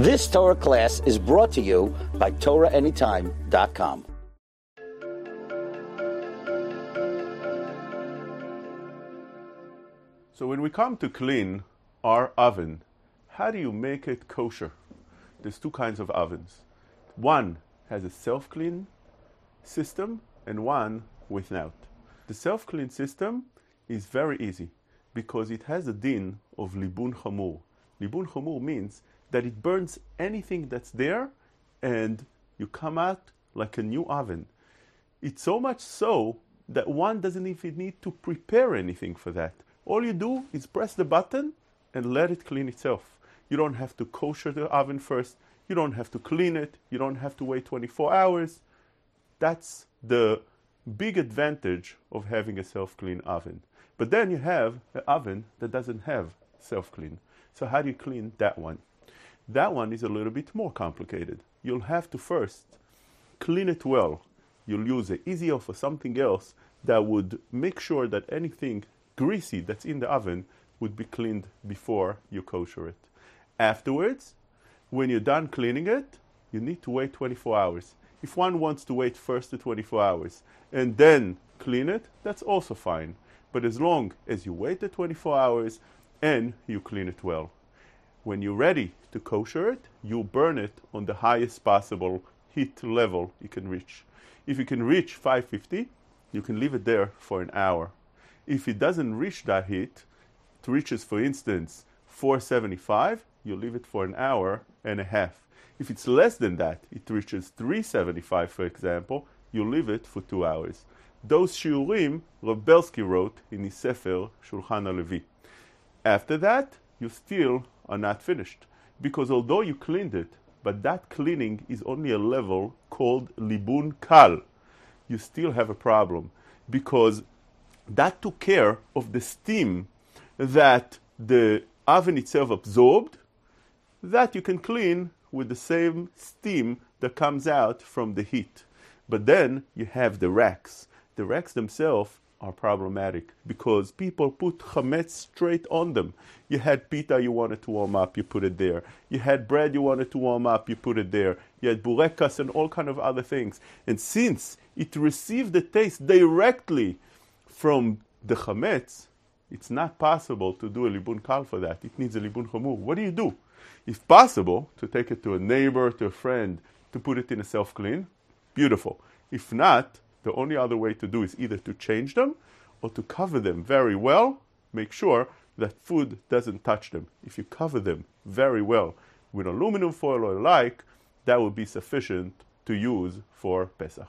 This Torah class is brought to you by TorahAnytime.com. So when we come to clean our oven, how do you make it kosher? There's two kinds of ovens. One has a self-clean system and one without. The self-clean system is very easy because it has a din of libun chamur. Libun chamur means that it burns anything that's there and you come out like a new oven. It's so much so that one doesn't even need to prepare anything for that. All you do is press the button and let it clean itself. You don't have to kosher the oven first. You don't have to clean it. You don't have to wait 24 hours. That's the big advantage of having a self clean oven. But then you have an oven that doesn't have self clean. So, how do you clean that one? That one is a little bit more complicated. You'll have to first clean it well. You'll use an easy for something else that would make sure that anything greasy that's in the oven would be cleaned before you kosher it. Afterwards, when you're done cleaning it, you need to wait 24 hours. If one wants to wait first the 24 hours and then clean it, that's also fine. But as long as you wait the 24 hours and you clean it well. When you're ready to kosher it, you burn it on the highest possible heat level you can reach. If you can reach 550, you can leave it there for an hour. If it doesn't reach that heat, it reaches, for instance, 475, you leave it for an hour and a half. If it's less than that, it reaches 375, for example, you leave it for two hours. Those shiurim Rav Belsky wrote in his Sefer Shulchan HaLevi. After that, you still are not finished. Because although you cleaned it, but that cleaning is only a level called libun kal, you still have a problem. Because that took care of the steam that the oven itself absorbed, that you can clean with the same steam that comes out from the heat. But then you have the racks. The racks themselves are problematic because people put chametz straight on them. You had pita you wanted to warm up, you put it there. You had bread you wanted to warm up, you put it there. You had burekas and all kind of other things. And since it received the taste directly from the chametz, it's not possible to do a libun kal for that. It needs a libun chamur. What do you do? If possible, to take it to a neighbor, to a friend, to put it in a self clean, beautiful. If not, the only other way to do is either to change them or to cover them very well. Make sure that food doesn't touch them. If you cover them very well with aluminum foil or like, that will be sufficient to use for Pesach.